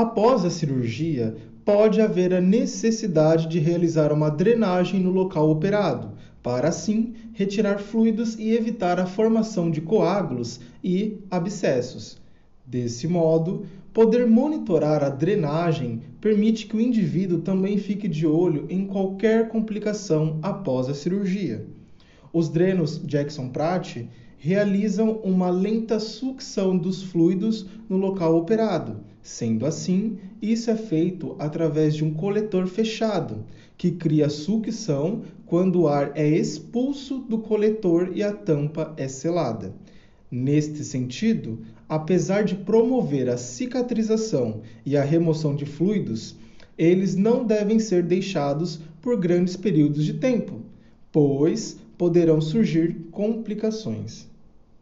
Após a cirurgia, pode haver a necessidade de realizar uma drenagem no local operado, para assim retirar fluidos e evitar a formação de coágulos e abscessos. Desse modo, poder monitorar a drenagem permite que o indivíduo também fique de olho em qualquer complicação após a cirurgia. Os drenos Jackson Pratt realizam uma lenta sucção dos fluidos no local operado. Sendo assim, isso é feito através de um coletor fechado, que cria sucção quando o ar é expulso do coletor e a tampa é selada. Neste sentido, apesar de promover a cicatrização e a remoção de fluidos, eles não devem ser deixados por grandes períodos de tempo, pois poderão surgir complicações.